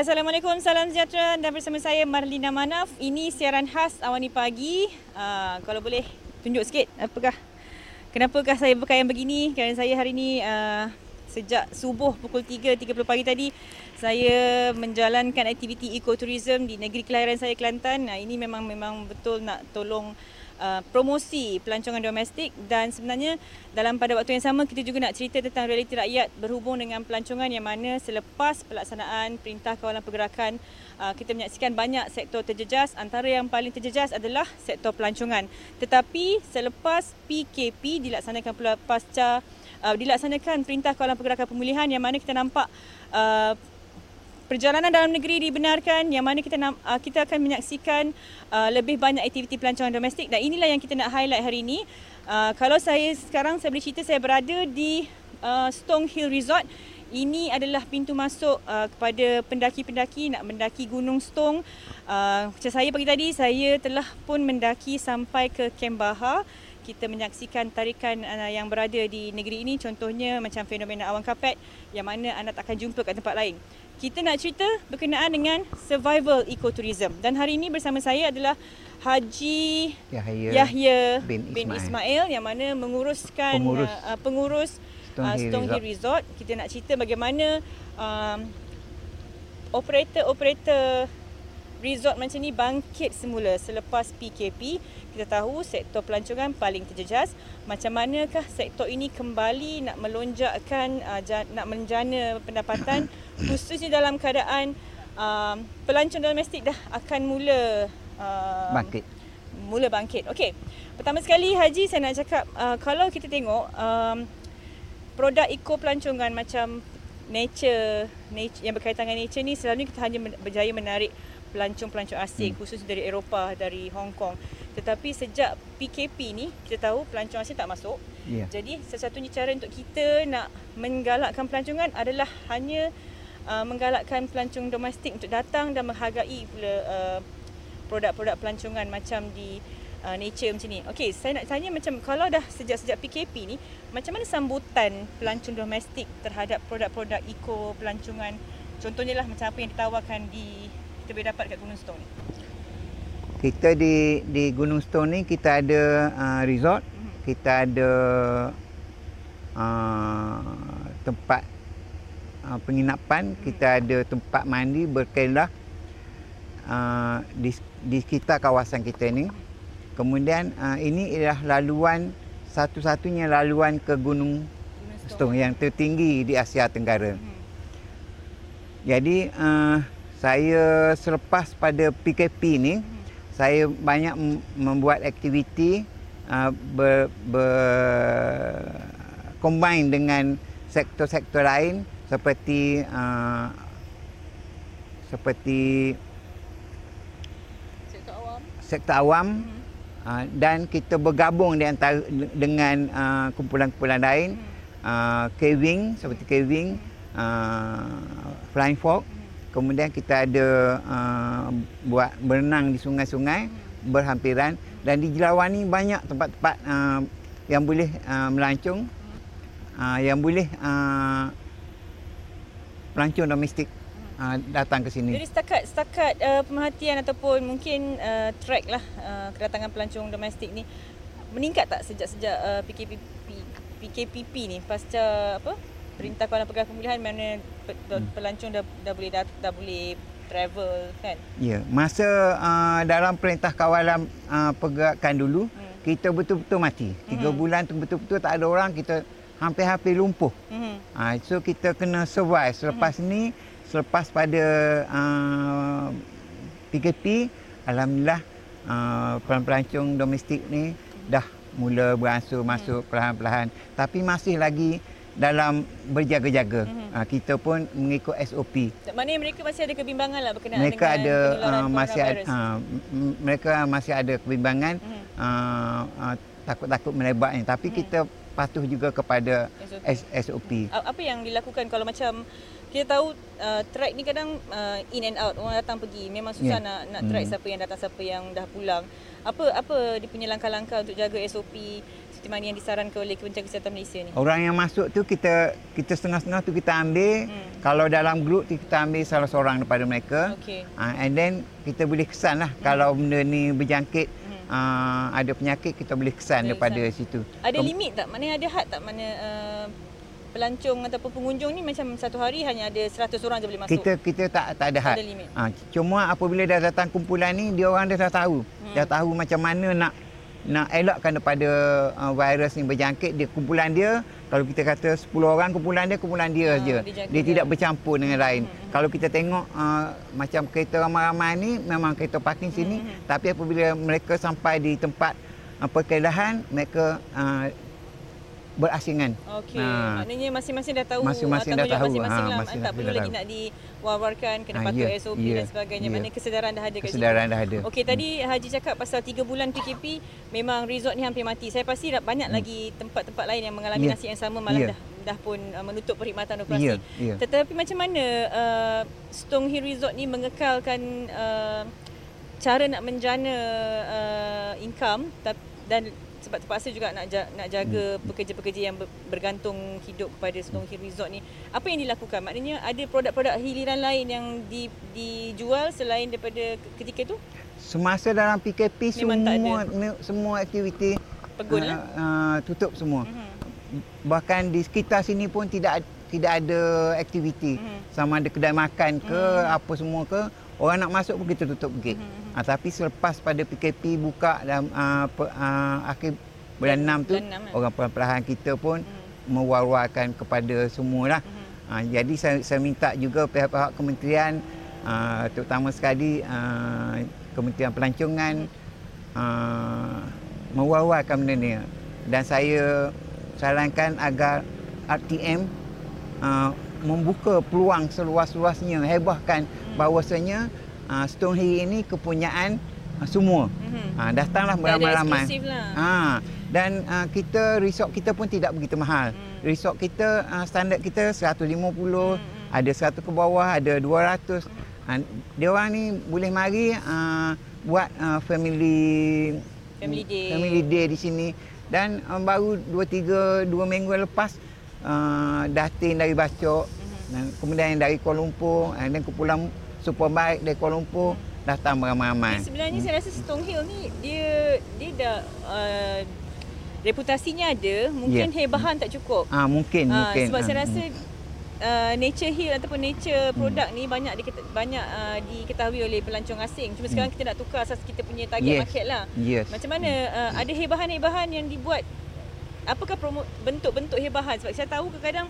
Assalamualaikum, salam sejahtera dan bersama saya Marlina Manaf. Ini siaran khas Awani Pagi. Uh, kalau boleh tunjuk sikit apakah kenapakah saya berkaian begini? Kerana saya hari ini uh, sejak subuh pukul 3.30 pagi tadi saya menjalankan aktiviti ekoturism di negeri kelahiran saya Kelantan. Nah, ini memang memang betul nak tolong promosi pelancongan domestik dan sebenarnya dalam pada waktu yang sama kita juga nak cerita tentang realiti rakyat berhubung dengan pelancongan yang mana selepas pelaksanaan Perintah Kawalan Pergerakan uh, kita menyaksikan banyak sektor terjejas. Antara yang paling terjejas adalah sektor pelancongan. Tetapi selepas PKP dilaksanakan pula pasca uh, dilaksanakan Perintah Kawalan Pergerakan Pemulihan yang mana kita nampak uh, perjalanan dalam negeri dibenarkan yang mana kita uh, kita akan menyaksikan uh, lebih banyak aktiviti pelancongan domestik dan inilah yang kita nak highlight hari ini. Uh, kalau saya sekarang saya boleh cerita saya berada di Stone Hill Resort. Ini adalah pintu masuk kepada pendaki-pendaki nak mendaki Gunung Stong. Macam saya pagi tadi, saya telah pun mendaki sampai ke Kem Baha. Kita menyaksikan tarikan uh, yang berada di negeri ini. Contohnya macam fenomena awan kapet yang mana anda tak akan jumpa kat tempat lain kita nak cerita berkenaan dengan survival ecotourism dan hari ini bersama saya adalah Haji Yahya, Yahya bin, bin Ismail. Ismail yang mana menguruskan pengurus, uh, pengurus Stonehill uh, Resort. Resort. Kita nak cerita bagaimana um, operator-operator resort macam ni bangkit semula selepas PKP. Kita tahu sektor pelancongan paling terjejas. Macam manakah sektor ini kembali nak melonjakkan, uh, nak menjana pendapatan khususnya dalam keadaan uh, pelancong domestik dah akan mula uh, bangkit. Mula bangkit. Okey. Pertama sekali Haji saya nak cakap uh, kalau kita tengok um, produk eco pelancongan macam nature, nature yang berkaitan dengan nature ni selalunya kita hanya berjaya menarik pelancong-pelancong asing hmm. khusus dari Eropah, dari Hong Kong. Tetapi sejak PKP ni kita tahu pelancong asing tak masuk. Yeah. Jadi satu-satunya cara untuk kita nak menggalakkan pelancongan adalah hanya uh, menggalakkan pelancong domestik untuk datang dan menghargai pula uh, produk-produk pelancongan macam di uh, nature macam ni. Okey, saya nak tanya macam kalau dah sejak-sejak PKP ni, macam mana sambutan pelancong domestik terhadap produk-produk eco pelancongan? Contohnya lah macam apa yang ditawarkan di kita boleh dapat kat Gunung Stone ni. Kita di di Gunung Stone ni kita ada uh, resort, mm-hmm. kita ada uh, tempat uh, penginapan, kita ada tempat mandi berkelah uh, di, di sekitar kawasan kita ni. Kemudian uh, ini ialah laluan satu-satunya laluan ke Gunung Stone yang tertinggi di Asia Tenggara. Hmm. Jadi uh, saya selepas pada PKP ni hmm. saya banyak membuat aktiviti uh, ber, ber combine dengan sektor-sektor lain seperti uh, seperti sektor awam, sektor awam hmm. uh, dan kita bergabung di antara dengan uh, kumpulan-kumpulan lain hmm. uh, caving seperti caving uh, flying fox hmm. Kemudian kita ada uh, buat berenang di sungai-sungai berhampiran. Dan di Jelawani banyak tempat-tempat uh, yang boleh uh, melancong. Uh, yang boleh uh, pelancong domestik uh, datang ke sini. Jadi setakat setakat uh, pemerhatian ataupun mungkin uh, track lah uh, kedatangan pelancong domestik ni meningkat tak sejak sejak uh, PKP PKPP ni? Pasca apa perintah kawalan pergerakan pemulihan mana hmm. pelancong dah dah boleh dah, dah boleh travel kan? Ya, masa uh, dalam perintah kawalan uh, pergerakan dulu hmm. kita betul-betul mati. Tiga hmm. bulan tu betul-betul tak ada orang kita hampir-hampir lumpuh. Mm-hmm. Uh, so kita kena survive. Selepas mm-hmm. ni, selepas pada uh, PKP, Alhamdulillah uh, pelancong domestik ni dah mula beransur masuk mm-hmm. perlahan-lahan. Tapi masih lagi dalam berjaga-jaga. Mm-hmm. Uh, kita pun mengikut SOP. Maknanya mereka masih ada kebimbangan lah berkenaan mereka dengan ada, uh, masih ada, uh, mereka masih ada kebimbangan mm-hmm. uh, uh, takut-takut melebat ni. Tapi mm-hmm. kita patuh juga kepada SOP. SOP. Apa yang dilakukan kalau macam kita tahu uh, track ni kadang uh, in and out orang datang pergi memang susah yeah. nak nak track hmm. siapa yang datang siapa yang dah pulang. Apa apa dia punya langkah-langkah untuk jaga SOP mandi yang disarankan oleh Kementerian Kesihatan Malaysia ni? Orang yang masuk tu kita kita setengah-setengah tu kita ambil. Hmm. Kalau dalam grup tu kita ambil salah seorang daripada mereka. Okey. Uh, and then kita boleh kesan lah hmm. kalau benda ni berjangkit hmm. uh, ada penyakit kita boleh kesan boleh daripada kesan. situ. Ada limit tak? Mana ada had tak mana uh, pelancong ataupun pengunjung ni macam satu hari hanya ada 100 orang je boleh masuk. Kita kita tak tak ada had. Ada Ha, cuma apabila dah datang kumpulan ni dia orang dah, dah tahu. Hmm. Dah tahu macam mana nak nak elakkan daripada uh, virus ni berjangkit dia kumpulan dia kalau kita kata 10 orang kumpulan dia kumpulan dia ha, je dia, dia tidak bercampur dengan lain hmm, hmm. kalau kita tengok uh, macam kereta ramai-ramai ni memang kereta parking sini hmm. hmm. tapi apabila mereka sampai di tempat uh, perkelahan mereka uh, berasingan. Okey. Ha. Maknanya masing-masing dah tahu masing-masing dah tahu masing-masing ha, lah. Masing tak perlu lagi tahu. nak diwar-warkan kena ha, patuh yeah, SOP yeah, dan sebagainya. Yeah. Maknanya kesedaran dah ada kat. Kesedaran dah ada. Okey, tadi hmm. Haji cakap pasal 3 bulan PKP memang resort ni hampir mati. Saya pasti dah banyak hmm. lagi tempat-tempat lain yang mengalami yeah. nasib yang sama malah yeah. dah dah pun uh, menutup perkhidmatan operasi. Yeah. Yeah. Tetapi macam mana uh, Stone Hill Resort ni mengekalkan uh, cara nak menjana uh, income dan sebab terpaksa juga nak nak jaga hmm. pekerja-pekerja yang bergantung hidup kepada Stone Hill Resort ni. Apa yang dilakukan? Maknanya ada produk-produk hiliran lain yang di, dijual selain daripada ketika itu? Semasa dalam PKP Memang semua semua aktiviti Pegun, uh, uh, tutup semua. Uh-huh. Bahkan di sekitar sini pun tidak tidak ada aktiviti. Uh-huh. Sama ada kedai makan ke uh-huh. apa semua ke orang nak masuk pun kita tutup gate. Mm-hmm. Uh, tapi selepas pada PKP buka dalam uh, uh, akhir bulan 6 tu, 6, eh? orang perlahan kita pun mm-hmm. mewar-warkan kepada semua lah. Mm-hmm. Uh, jadi saya, saya minta juga pihak-pihak kementerian, uh, terutama sekali uh, Kementerian Pelancongan, mm-hmm. uh, mewar-warkan benda ni. Dan saya sarankan agar RTM uh, membuka peluang seluas-luasnya, hebahkan bahawasanya uh, Stonehill ini kepunyaan uh, semua. Mm-hmm. Uh, datanglah beramai-ramai. Lah. Uh, dan uh, kita resort kita pun tidak begitu mahal. Mm. Resort kita uh, standard kita 150, mm-hmm. ada 100 ke bawah, ada 200. Mm. Uh, dia orang ni boleh mari uh, buat uh, family family day. family day di sini dan uh, baru 2 3 2 minggu lepas uh, dating dari Bacok mm-hmm. dan kemudian dari Kuala Lumpur dan kumpulan superbike dari Kuala Lumpur mm. datang ramai-ramai. Sebenarnya hmm. saya rasa Stone Hill ni dia dia dah uh, reputasinya ada, mungkin yeah. hebahan tak cukup. Ah mungkin uh, mungkin. Sebab ah, saya rasa hmm. uh, nature hill ataupun nature produk hmm. ni banyak diketa- banyak uh, diketahui oleh pelancong asing. Cuma sekarang hmm. kita nak tukar asas kita punya target yes. market lah. Yes. Macam mana uh, ada hebahan-hebahan yang dibuat apakah promo, bentuk-bentuk hebahan sebab saya tahu kadang-kadang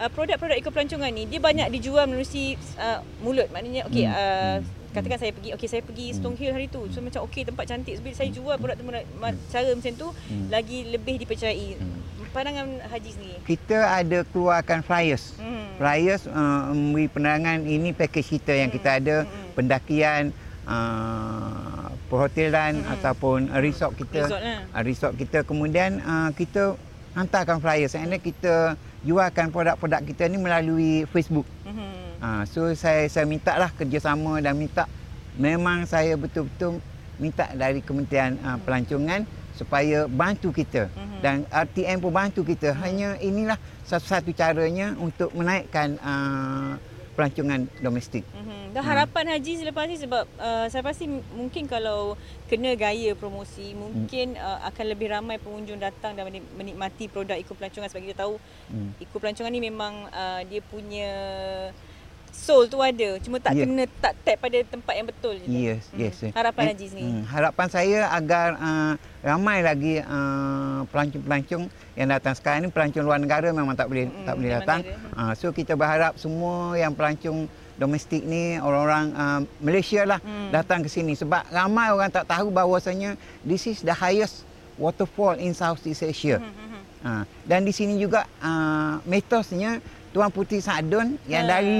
uh, produk-produk ekopelancongan ni dia banyak dijual melalui uh, mulut maknanya okey hmm. uh, hmm. katakan saya pergi okey saya pergi hmm. Stone Hill hari tu so macam okey tempat cantik sebab saya jual produk tu cara macam tu hmm. lagi lebih dipercayai hmm. pandangan Haji sendiri kita ada keluarkan flyers hmm. flyers uh, memberi penerangan ini package kita yang hmm. kita ada hmm. pendakian uh, perhotelan hmm. ataupun resort kita resort, lah. uh, resort kita kemudian uh, kita hantarkan flyers and kita jualkan produk-produk kita ni melalui Facebook. Mm-hmm. Uh, so saya saya minta lah kerjasama dan minta memang saya betul-betul minta dari Kementerian uh, Pelancongan supaya bantu kita mm-hmm. dan RTM pun bantu kita. Mm-hmm. Hanya inilah satu-satu caranya untuk menaikkan uh, pelancongan domestik. Mm-hmm. Dan harapan Haji selepas ni sebab uh, saya pasti mungkin kalau kena gaya promosi mungkin mm. uh, akan lebih ramai pengunjung datang dan menikmati produk Iko Pelancongan sebab kita tahu mm. Iko Pelancongan ni memang uh, dia punya soul tu ada cuma tak yeah. kena tak tap pada tempat yang betul je. Yes, hmm. yes. Harapan And, Haji sini. Hmm, harapan saya agar uh, ramai lagi uh, pelancong-pelancong yang datang sekarang ni pelancong luar negara memang tak boleh hmm, tak boleh datang. Uh, so kita berharap semua yang pelancong domestik ni orang-orang uh, Malaysia lah hmm. datang ke sini sebab ramai orang tak tahu bahawasanya this is the highest waterfall in Southeast Asia. Hmm. Hmm. Uh, dan di sini juga uh, mitosnya Tuan Putri Sadun yang uh. dari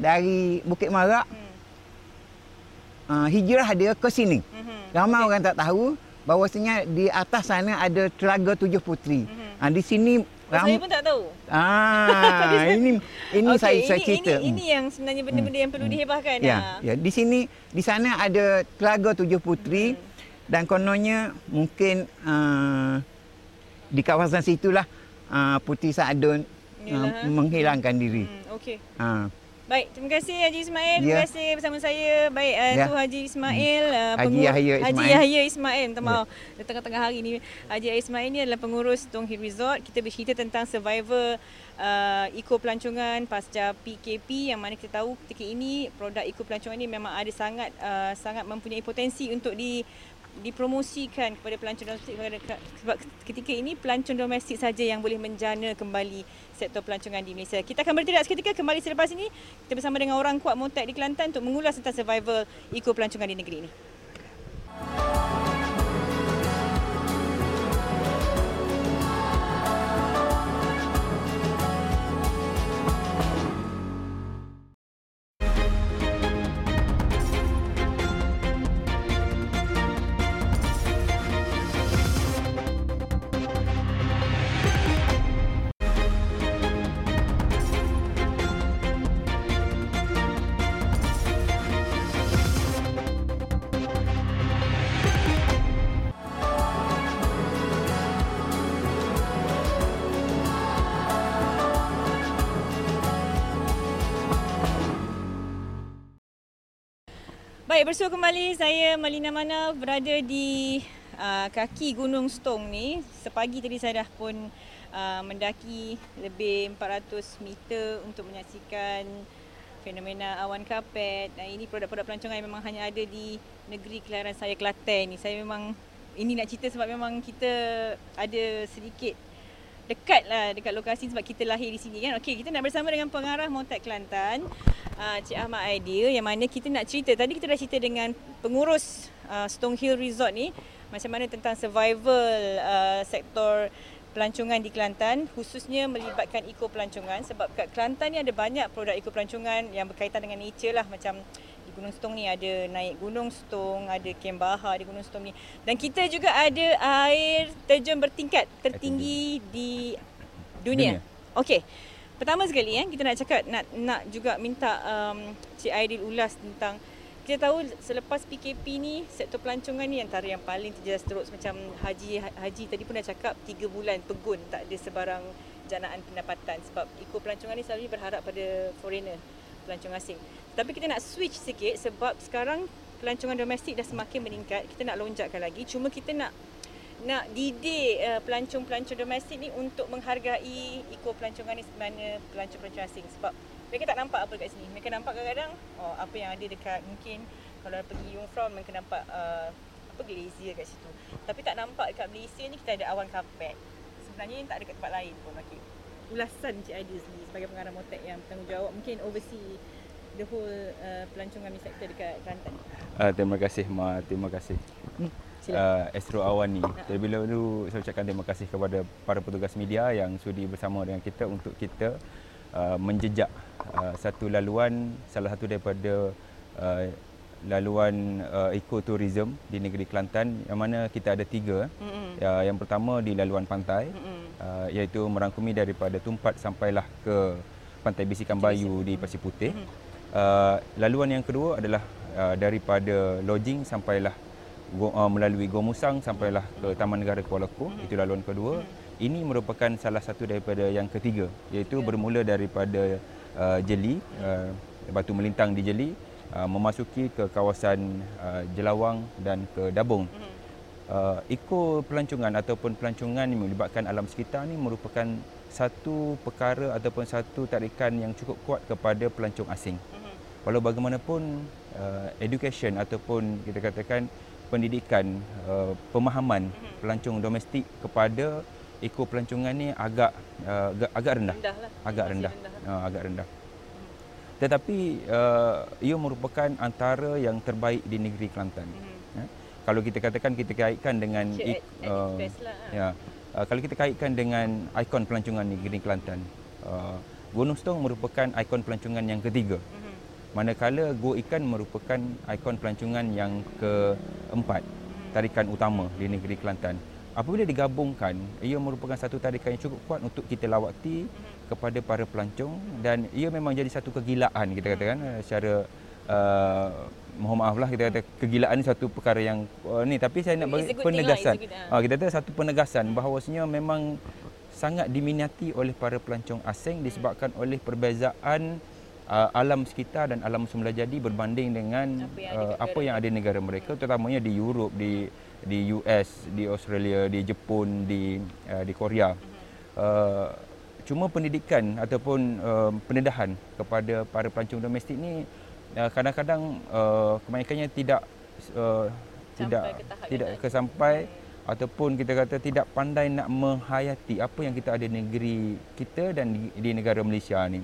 dari Bukit Marak hmm. uh, hijrah dia ke sini. Hmm. Ramai okay. orang tak tahu bahawasanya di atas sana ada Telaga Tujuh Putri. Hmm. Uh, di sini Ram... Saya pun tak tahu. Ah, ini ini okay, saya ini, saya cerita. Ini, ini yang sebenarnya benda-benda hmm. yang perlu hmm. dihebahkan. Ya, ha. ya. Di sini di sana ada Telaga Tujuh Putri hmm. dan kononnya mungkin uh, di kawasan situlah uh, Putih Saadun uh, menghilangkan diri. Hmm, okey. Uh. Baik, terima kasih Haji Ismail. Terima Ya. kasih bersama saya. Baik, uh, Ya. tu Haji Ismail. Uh, Haji Yahya Haji Ismail. Yahya Ismail. Minta maaf. Di tengah-tengah hari ni. Haji Yahya Ismail ni adalah pengurus Dong Hill Resort. Kita bercerita tentang survivor uh, Eco Pelancongan pasca PKP yang mana kita tahu ketika ini produk Eco Pelancongan ni memang ada sangat uh, sangat mempunyai potensi untuk di dipromosikan kepada pelancong domestik sebab ketika ini pelancong domestik saja yang boleh menjana kembali sektor pelancongan di Malaysia. Kita akan bertindak seketika kembali selepas ini kita bersama dengan orang kuat Motek di Kelantan untuk mengulas tentang survival eco pelancongan di negeri ini. Baik, bersua kembali saya Malina Mana berada di uh, kaki Gunung Stong ni. Sepagi tadi saya dah pun uh, mendaki lebih 400 meter untuk menyaksikan fenomena awan kapet. Dan ini produk-produk pelancongan yang memang hanya ada di negeri kelahiran saya Kelantan ni. Saya memang ini nak cerita sebab memang kita ada sedikit dekat lah dekat lokasi sebab kita lahir di sini kan. Okey, kita nak bersama dengan pengarah Montek Kelantan, uh, Cik Ahmad Aidil yang mana kita nak cerita. Tadi kita dah cerita dengan pengurus uh, Stone Hill Resort ni macam mana tentang survival uh, sektor pelancongan di Kelantan khususnya melibatkan eco pelancongan sebab kat Kelantan ni ada banyak produk eco pelancongan yang berkaitan dengan nature lah macam di Gunung Stong ni ada naik Gunung Stong, ada Kem Bahar di Gunung Stong ni. Dan kita juga ada air terjun bertingkat tertinggi di dunia. Dunia. Okey. Pertama sekali eh kita nak cakap nak nak juga minta um, Cik Aidil ulas tentang kita tahu selepas PKP ni sektor pelancongan ni antara yang paling terjejas teruk macam Haji Haji tadi pun dah cakap 3 bulan pegun tak ada sebarang janaan pendapatan sebab eco pelancongan ni selalu berharap pada foreigner pelancong asing. Tapi kita nak switch sikit sebab sekarang pelancongan domestik dah semakin meningkat. Kita nak lonjakkan lagi. Cuma kita nak nak didik uh, pelancong-pelancong domestik ni untuk menghargai eco pelancongan ni sebenarnya pelancong-pelancong asing sebab mereka tak nampak apa dekat sini. Mereka nampak kadang-kadang oh apa yang ada dekat mungkin kalau pergi Jungfrau mereka nampak uh, apa glacier kat situ. Tapi tak nampak dekat Malaysia ni kita ada awan kapet. Sebenarnya tak ada kat tempat lain pun. Okey. Ulasan Cik Aidil sendiri sebagai pengarah motek yang bertanggungjawab mungkin oversee the whole uh, pelancongan ni sektor dekat Kelantan. Uh, terima kasih Ma, terima kasih. Uh, Astro Awani. Terlebih dahulu saya ucapkan terima kasih kepada para petugas media yang sudi bersama dengan kita untuk kita uh, menjejak uh, satu laluan salah satu daripada uh, laluan uh, ekotourism di negeri Kelantan yang mana kita ada tiga. Mm-mm. Uh, yang pertama di laluan pantai Mm-mm. uh, iaitu merangkumi daripada Tumpat sampailah ke Pantai Bisikan Bayu di Pasir Putih. Mhm. Uh, laluan yang kedua adalah uh, daripada lodging sampailah go, uh, melalui Gomusang sampailah ke Taman Negara Kuala Lumpur. Itu laluan kedua. Ini merupakan salah satu daripada yang ketiga iaitu bermula daripada uh, Jeli, uh, batu melintang di Jeli, uh, memasuki ke kawasan uh, Jelawang dan ke Dabung. Uh, eco pelancongan ataupun pelancongan yang melibatkan alam sekitar ni merupakan satu perkara ataupun satu tarikan yang cukup kuat kepada pelancong asing. Mhm. Walau bagaimanapun uh, education ataupun kita katakan pendidikan uh, pemahaman pelancong domestik kepada eco pelancongan ni agak uh, agak, agak rendah. Rendah lah. Agak Masih rendah. Uh, agak rendah. Tetapi uh, ia merupakan antara yang terbaik di negeri Kelantan. Mhm. Ya. Kalau kita katakan kita kaitkan dengan ik- uh, lah. ya uh, kalau kita kaitkan dengan ikon pelancongan negeri Kelantan uh, Gunung Stong merupakan ikon pelancongan yang ketiga Mhm. manakala Go Ikan merupakan ikon pelancongan yang keempat tarikan utama di negeri Kelantan apabila digabungkan ia merupakan satu tarikan yang cukup kuat untuk kita lawati kepada para pelancong dan ia memang jadi satu kegilaan kita katakan uh, secara uh, mohon maaf lah kita kata kegilaan ni satu perkara yang uh, ni tapi saya nak bagi lah, penegasan. it's a good, ah. Uh, kita kata satu penegasan bahawasanya memang sangat diminati oleh para pelancong asing disebabkan oleh perbezaan uh, alam sekitar dan alam semula jadi berbanding dengan Apa yang ada uh, apa yang ada di negara mereka terutamanya di Europe di di US di Australia di Jepun di uh, di Korea. Uh, cuma pendidikan ataupun uh, pendedahan kepada para pelancong domestik ni uh, kadang-kadang uh, kebanyakannya tidak uh, tidak ke tidak nak- kesampai ataupun kita kata tidak pandai nak menghayati apa yang kita ada di negeri kita dan di, di negara Malaysia ni.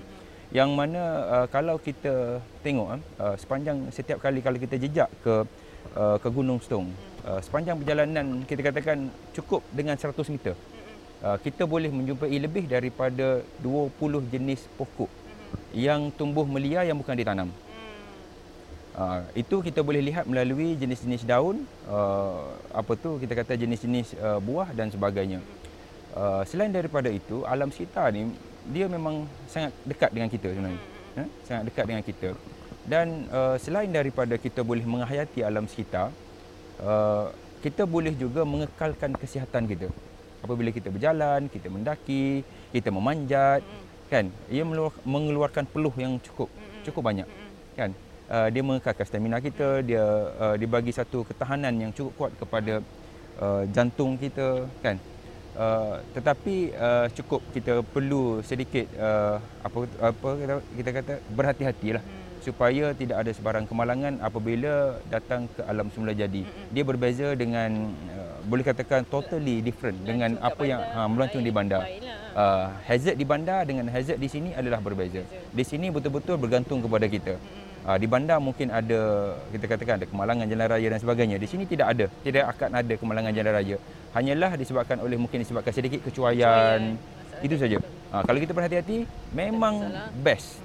Yang mana uh, kalau kita tengok uh, sepanjang setiap kali kalau kita jejak ke uh, ke Gunung Stong uh, sepanjang perjalanan kita katakan cukup dengan 100 meter. Uh, kita boleh menjumpai lebih daripada 20 jenis pokok yang tumbuh melia yang bukan ditanam. Uh, itu kita boleh lihat melalui jenis-jenis daun, uh, apa tu kita kata jenis-jenis uh, buah dan sebagainya. Uh, selain daripada itu, alam sekitar ni dia memang sangat dekat dengan kita sebenarnya. Eh? Sangat dekat dengan kita. Dan uh, selain daripada kita boleh menghayati alam sekitar, uh, kita boleh juga mengekalkan kesihatan kita. Apabila kita berjalan, kita mendaki, kita memanjat, kan? Ia mengeluarkan peluh yang cukup cukup banyak. Kan? Uh, dia mengekalkan stamina kita, dia uh, dia bagi satu ketahanan yang cukup kuat kepada uh, jantung kita, kan? Uh, tetapi uh, cukup kita perlu sedikit uh, apa apa kita, kita kata berhati-hatilah supaya tidak ada sebarang kemalangan apabila datang ke alam semula jadi. Dia berbeza dengan uh, boleh katakan totally different dengan Melancong kat apa yang bandar, ha, melancong di bandar. Uh, hazard di bandar dengan hazard di sini adalah berbeza. Di sini betul-betul bergantung kepada kita. Uh, di bandar mungkin ada kita katakan ada kemalangan jalan raya dan sebagainya. Di sini tidak ada. Tidak akan ada kemalangan jalan raya. Hanyalah disebabkan oleh mungkin disebabkan sedikit kecuaian. Kecuaian. Itu saja. Uh, kalau kita berhati-hati memang best.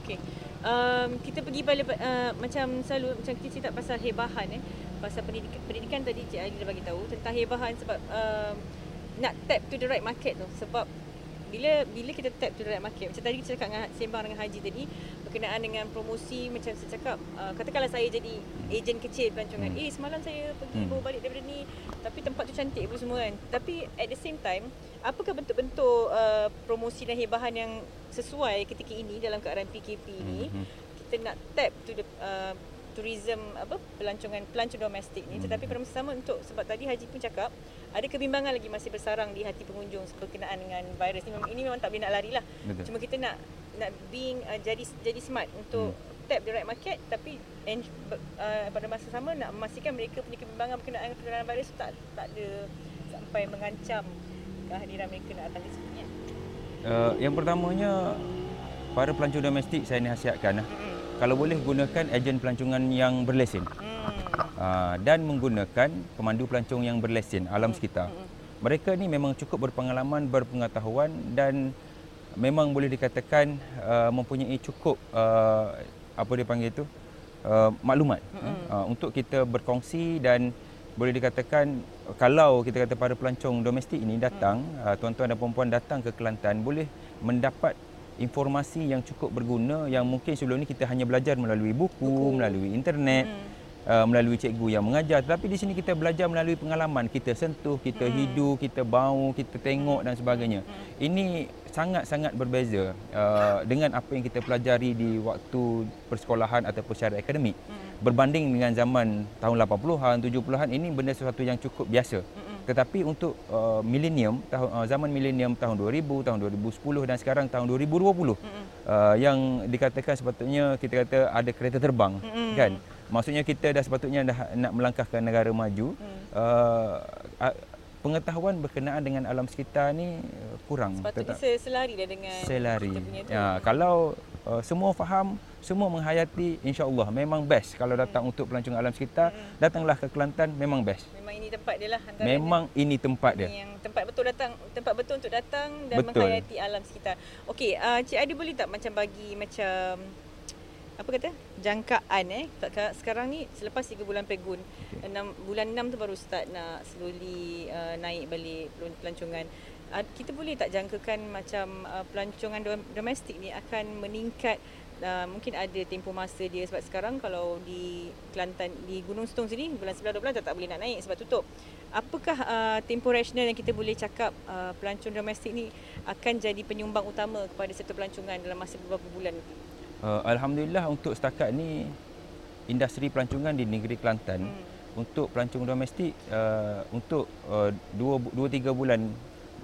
Okey. Um, kita pergi balik uh, macam selalu macam kita cerita pasal hebahan eh. Pasal pendidikan, pendidikan tadi Cik Ali dah bagi tahu tentang hebahan sebab um, nak tap to the right market tu sebab bila bila kita tap to the right market macam tadi kita cakap dengan sembang dengan Haji tadi berkenaan dengan promosi macam saya cakap uh, katakanlah saya jadi ejen kecil pelancongan Hmm. eh semalam saya pergi Hmm. bawa balik daripada ni tapi tempat tu cantik apa semua kan tapi at the same time apakah bentuk-bentuk uh, promosi dan hebahan yang sesuai ketika ini dalam keadaan PKP ini Mhm. kita nak tap to the uh, tourism apa pelancongan pelancong domestik ni tetapi Mhm. pada masa sama untuk sebab tadi Haji pun cakap ada kebimbangan lagi masih bersarang di hati pengunjung berkenaan dengan virus ni ini memang tak boleh nak lari lah Betul. cuma kita nak nak being uh, jadi jadi smart untuk tap the right market tapi and, uh, pada masa sama nak memastikan mereka punya kebimbangan berkenaan dengan penularan virus tak tak ada sampai mengancam kehadiran mereka nak datang di sini kan. Uh, yang pertamanya para pelancong domestik saya nasihatkan lah. Kalau boleh gunakan ejen pelancongan yang berlesen. Hmm. uh, dan menggunakan pemandu pelancong yang berlesen alam sekitar. Mm-mm. Mereka ni memang cukup berpengalaman, berpengetahuan dan memang boleh dikatakan uh, mempunyai cukup uh, apa dia panggil tu uh, maklumat uh, untuk kita berkongsi dan boleh dikatakan kalau kita kata para pelancong domestik ini datang uh, tuan-tuan dan puan-puan datang ke Kelantan boleh mendapat informasi yang cukup berguna yang mungkin sebelum ni kita hanya belajar melalui buku, Buku. melalui internet Hmm. Uh, melalui cikgu yang mengajar. Tetapi di sini kita belajar melalui pengalaman. Kita sentuh kita hidu kita bau kita tengok dan sebagainya. Ini sangat-sangat berbeza uh, dengan apa yang kita pelajari di waktu persekolahan ataupun secara akademik. Berbanding dengan zaman tahun 80-an 70-an ini benda sesuatu yang cukup biasa. Tetapi untuk uh, milenium tahun uh, zaman milenium tahun 2000 tahun 2010 dan sekarang tahun 2020 uh, yang dikatakan sepatutnya kita kata ada kereta terbang Mm-mm. kan maksudnya kita dah sepatutnya dah nak melangkah ke negara maju uh, uh, pengetahuan berkenaan dengan alam sekitar ni uh, kurang. Sepatutnya Tetap- se- selari dah dengan selari. kita punya tu. ya kalau uh, semua faham semua menghayati insya-Allah memang best. Kalau datang untuk pelancong alam sekitar datanglah ke Kelantan memang best. Memang ini tempat dia lah antara memang ini tempat dia. Yang tempat betul datang tempat betul untuk datang dan Betul. menghayati alam sekitar. Okey, uh, Cik Adi boleh tak macam bagi macam apa kata? jangkaan eh. Sekarang ni selepas 3 bulan pegun, enam bulan 6 tu baru start nak slowly uh, naik balik pelancongan. Uh, kita boleh tak jangkakan macam uh, pelancongan dom- domestik ni akan meningkat uh, mungkin ada tempoh masa dia sebab sekarang kalau di Kelantan di Gunung Setong sini bulan 11 12 tak, tak boleh nak naik sebab tutup. Apakah uh, tempoh rasional yang kita boleh cakap uh, pelancong domestik ni akan jadi penyumbang utama kepada sektor pelancongan dalam masa beberapa bulan? Uh, Alhamdulillah untuk setakat ni industri pelancongan di negeri Kelantan hmm. untuk pelancong domestik uh, untuk 2 uh, 3 bulan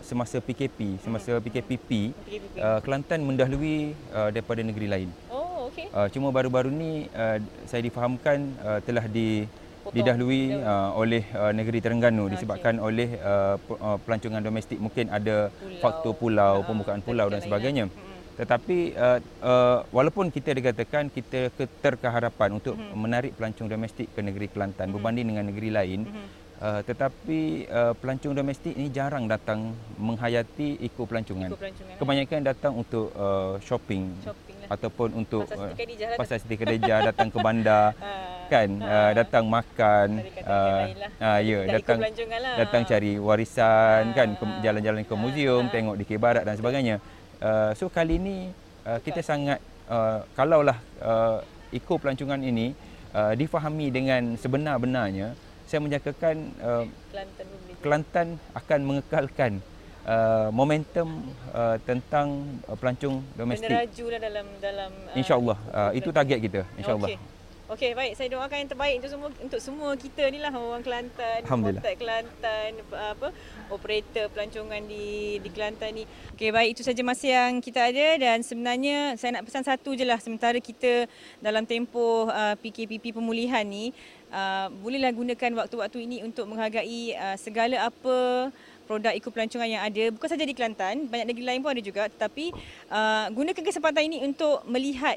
semasa PKP, semasa PKPP, PKPP. Uh, Kelantan mendahului uh, daripada negeri lain. Oh, okey. Uh, cuma baru-baru ni uh, saya difahamkan uh, telah di Potong. didahului uh, oleh uh, negeri Terengganu okay. disebabkan oleh uh, pelancongan domestik mungkin ada pulau. faktor pulau, uh, pembukaan pulau dan sebagainya. Hmm. Tetapi uh, uh, walaupun kita dikatakan kita terkeharapan untuk hmm. menarik pelancong domestik ke negeri Kelantan hmm. berbanding dengan negeri lain, hmm. Uh, tetapi uh, pelancong domestik ini jarang datang menghayati eko pelancongan. pelancongan Kebanyakan lah. datang untuk uh, shopping, shopping lah. ataupun untuk pasal Siti Khadijah, datang ke bandar, ah, kan, uh, uh, datang makan, uh, uh, ya, datang lah. datang cari warisan, uh, kan, jalan-jalan ke muzium, uh, tengok di Barat dan sebagainya. Uh, so kali ini uh, kita sangat, uh, kalaulah uh, eko pelancongan ini uh, difahami dengan sebenar-benarnya, saya menyatakan uh, Kelantan, Kelantan akan mengekalkan uh, momentum uh, tentang uh, pelancong domestik. Meneraju lah dalam dalam. Uh, InsyaAllah uh, itu target kita. InsyaAllah. Okay. Okey, baik. Saya doakan yang terbaik untuk semua untuk semua kita ni lah orang Kelantan, Alhamdulillah. Kelantan, apa operator pelancongan di di Kelantan ni. Okey, baik itu saja masa yang kita ada dan sebenarnya saya nak pesan satu je lah sementara kita dalam tempoh uh, PKPP pemulihan ni uh, bolehlah gunakan waktu-waktu ini untuk menghargai uh, segala apa produk eco pelancongan yang ada bukan saja di Kelantan banyak negeri lain pun ada juga tetapi uh, gunakan kesempatan ini untuk melihat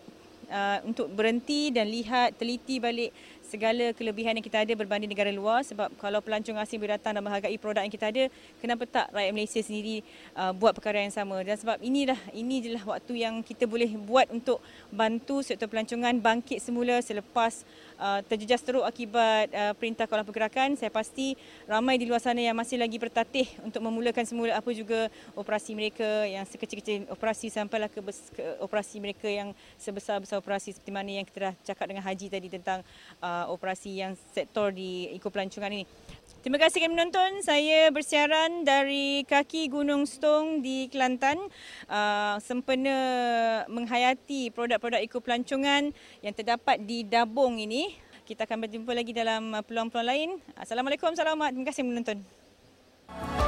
uh, untuk berhenti dan lihat teliti balik segala kelebihan yang kita ada berbanding negara luar sebab kalau pelancong asing boleh datang dan menghargai produk yang kita ada kenapa tak rakyat Malaysia sendiri uh, buat perkara yang sama dan sebab inilah ini jelah waktu yang kita boleh buat untuk bantu sektor pelancongan bangkit semula selepas uh, terjejas teruk akibat uh, perintah kawalan pergerakan. Saya pasti ramai di luar sana yang masih lagi bertatih untuk memulakan semula apa juga operasi mereka yang sekecil-kecil operasi sampailah ke, ke operasi mereka yang sebesar-besar operasi seperti mana yang kita dah cakap dengan Haji tadi tentang uh, operasi yang sektor di Iko Pelancongan ini. Terima kasih kerana menonton. Saya bersiaran dari kaki Gunung Stong di Kelantan. Uh, sempena menghayati produk-produk eko pelancongan yang terdapat di Dabung ini. Kita akan berjumpa lagi dalam peluang-peluang lain. Assalamualaikum, selamat. Terima kasih menonton.